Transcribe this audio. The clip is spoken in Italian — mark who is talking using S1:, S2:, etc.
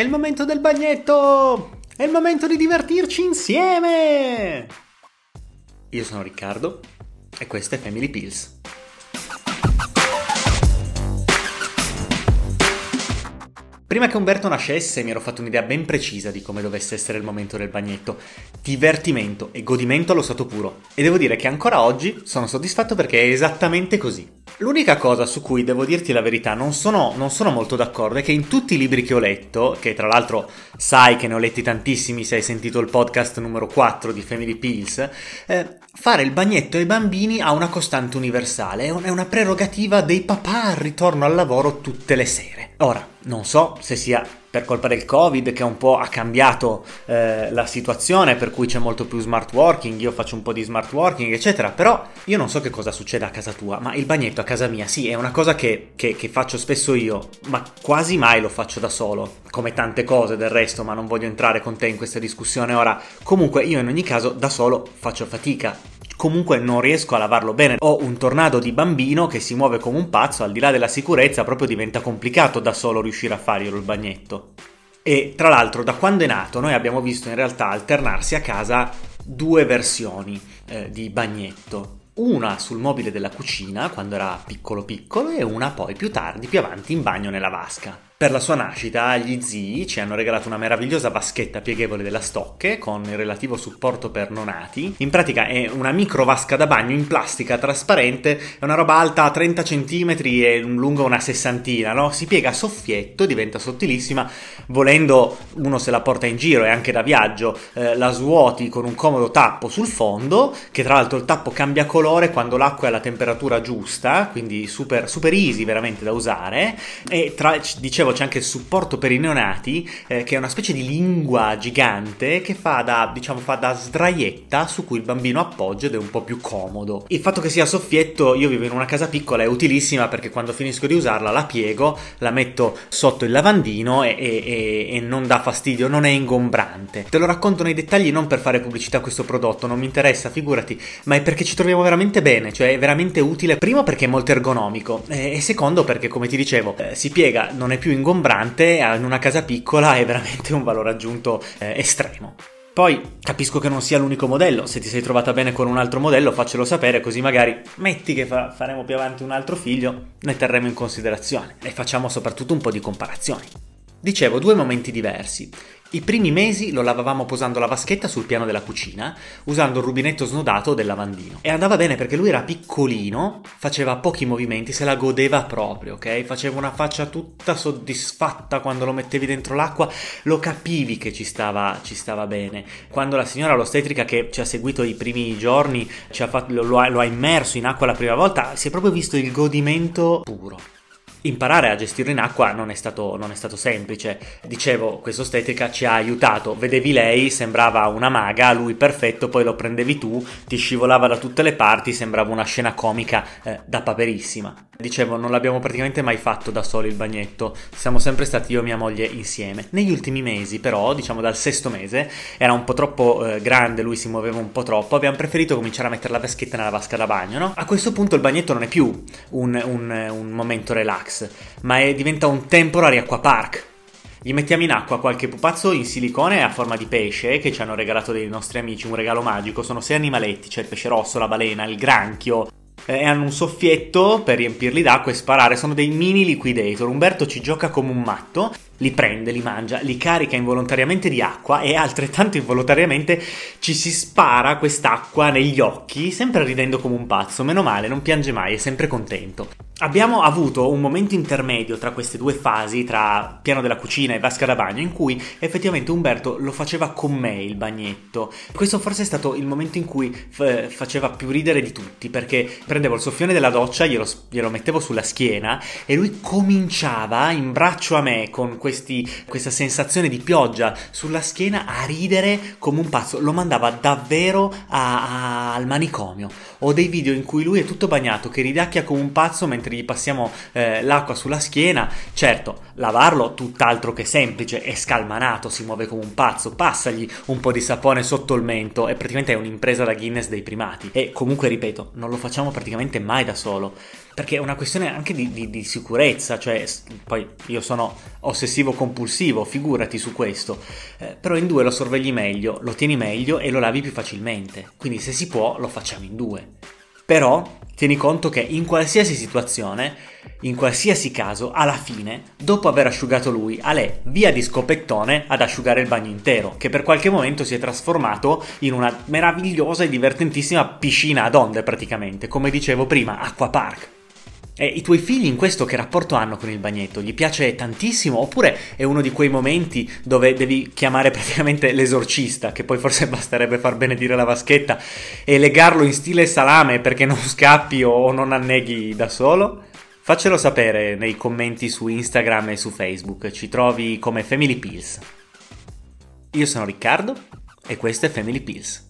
S1: È il momento del bagnetto! È il momento di divertirci insieme! Io sono Riccardo e questo è Family Pills. Prima che Umberto nascesse mi ero fatto un'idea ben precisa di come dovesse essere il momento del bagnetto. Divertimento e godimento allo stato puro. E devo dire che ancora oggi sono soddisfatto perché è esattamente così. L'unica cosa su cui devo dirti la verità, non sono, non sono, molto d'accordo, è che in tutti i libri che ho letto, che tra l'altro sai che ne ho letti tantissimi se hai sentito il podcast numero 4 di Family Pills, eh, fare il bagnetto ai bambini ha una costante universale, è una prerogativa dei papà al ritorno al lavoro tutte le sere. Ora, non so se sia per colpa del Covid che un po' ha cambiato eh, la situazione, per cui c'è molto più smart working, io faccio un po' di smart working, eccetera, però io non so che cosa succede a casa tua, ma il bagnetto a casa mia, sì, è una cosa che, che, che faccio spesso io, ma quasi mai lo faccio da solo, come tante cose del resto, ma non voglio entrare con te in questa discussione ora. Comunque io in ogni caso da solo faccio fatica comunque non riesco a lavarlo bene. Ho un tornado di bambino che si muove come un pazzo, al di là della sicurezza proprio diventa complicato da solo riuscire a farglielo il bagnetto. E tra l'altro da quando è nato noi abbiamo visto in realtà alternarsi a casa due versioni eh, di bagnetto. Una sul mobile della cucina quando era piccolo piccolo e una poi più tardi, più avanti in bagno nella vasca. Per la sua nascita gli zii ci hanno regalato una meravigliosa vaschetta pieghevole della Stocche con il relativo supporto per nonati. In pratica è una micro vasca da bagno in plastica trasparente, è una roba alta 30 cm e lunga una sessantina, no? Si piega a soffietto, diventa sottilissima, volendo uno se la porta in giro e anche da viaggio, eh, la svuoti con un comodo tappo sul fondo, che tra l'altro il tappo cambia colore quando l'acqua è alla temperatura giusta, quindi super, super easy veramente da usare. E tra, dicevo dicevo c'è anche il supporto per i neonati, eh, che è una specie di lingua gigante che fa da, diciamo, fa da sdraietta su cui il bambino appoggia ed è un po' più comodo. Il fatto che sia soffietto, io vivo in una casa piccola, è utilissima perché quando finisco di usarla la piego, la metto sotto il lavandino e, e, e non dà fastidio, non è ingombrante. Te lo racconto nei dettagli non per fare pubblicità a questo prodotto, non mi interessa, figurati, ma è perché ci troviamo veramente bene, cioè è veramente utile, primo perché è molto ergonomico e, e secondo perché come ti dicevo eh, si piega, non è più ingombrante in una casa piccola è veramente un valore aggiunto eh, estremo. Poi capisco che non sia l'unico modello, se ti sei trovata bene con un altro modello faccelo sapere così magari metti che fa- faremo più avanti un altro figlio, ne terremo in considerazione e facciamo soprattutto un po' di comparazioni. Dicevo, due momenti diversi. I primi mesi lo lavavamo posando la vaschetta sul piano della cucina, usando il rubinetto snodato del lavandino. E andava bene perché lui era piccolino, faceva pochi movimenti, se la godeva proprio, ok? Faceva una faccia tutta soddisfatta quando lo mettevi dentro l'acqua, lo capivi che ci stava, ci stava bene. Quando la signora l'ostetrica che ci ha seguito i primi giorni ha fatto, lo, lo ha immerso in acqua la prima volta, si è proprio visto il godimento puro. Imparare a gestirlo in acqua non è, stato, non è stato semplice. Dicevo, questa ostetrica ci ha aiutato. Vedevi lei, sembrava una maga, lui perfetto, poi lo prendevi tu, ti scivolava da tutte le parti, sembrava una scena comica eh, da paperissima. Dicevo, non l'abbiamo praticamente mai fatto da soli il bagnetto, siamo sempre stati io e mia moglie insieme. Negli ultimi mesi, però, diciamo dal sesto mese, era un po' troppo eh, grande, lui si muoveva un po' troppo, abbiamo preferito cominciare a mettere la vaschetta nella vasca da bagno, no? A questo punto il bagnetto non è più un, un, un momento relax ma è, diventa un temporary acqua park. Gli mettiamo in acqua qualche pupazzo in silicone a forma di pesce che ci hanno regalato dei nostri amici, un regalo magico. Sono sei animaletti, c'è il pesce rosso, la balena, il granchio. E hanno un soffietto per riempirli d'acqua e sparare. Sono dei mini liquidator. Umberto ci gioca come un matto li prende, li mangia, li carica involontariamente di acqua e altrettanto involontariamente ci si spara quest'acqua negli occhi, sempre ridendo come un pazzo. Meno male, non piange mai, è sempre contento. Abbiamo avuto un momento intermedio tra queste due fasi, tra piano della cucina e vasca da bagno, in cui effettivamente Umberto lo faceva con me il bagnetto. Questo forse è stato il momento in cui f- faceva più ridere di tutti, perché prendevo il soffione della doccia, glielo, glielo mettevo sulla schiena e lui cominciava in braccio a me con questo questi, questa sensazione di pioggia sulla schiena a ridere come un pazzo. Lo mandava davvero a, a, al manicomio. Ho dei video in cui lui è tutto bagnato, che ridacchia come un pazzo mentre gli passiamo eh, l'acqua sulla schiena. Certo, lavarlo tutt'altro che semplice, è scalmanato, si muove come un pazzo, passagli un po' di sapone sotto il mento, è praticamente un'impresa da Guinness dei primati. E comunque, ripeto, non lo facciamo praticamente mai da solo, perché è una questione anche di, di, di sicurezza, cioè poi io sono ossessivo compulsivo, figurati su questo, eh, però in due lo sorvegli meglio, lo tieni meglio e lo lavi più facilmente, quindi se si può lo facciamo in due. Però tieni conto che in qualsiasi situazione, in qualsiasi caso, alla fine, dopo aver asciugato lui, a lei via di scopettone ad asciugare il bagno intero, che per qualche momento si è trasformato in una meravigliosa e divertentissima piscina ad onde praticamente, come dicevo prima, acqua park. E i tuoi figli in questo che rapporto hanno con il bagnetto? Gli piace tantissimo oppure è uno di quei momenti dove devi chiamare praticamente l'esorcista, che poi forse basterebbe far benedire la vaschetta e legarlo in stile salame perché non scappi o non anneghi da solo? Faccelo sapere nei commenti su Instagram e su Facebook, ci trovi come Family Pills. Io sono Riccardo e questo è Family Pills.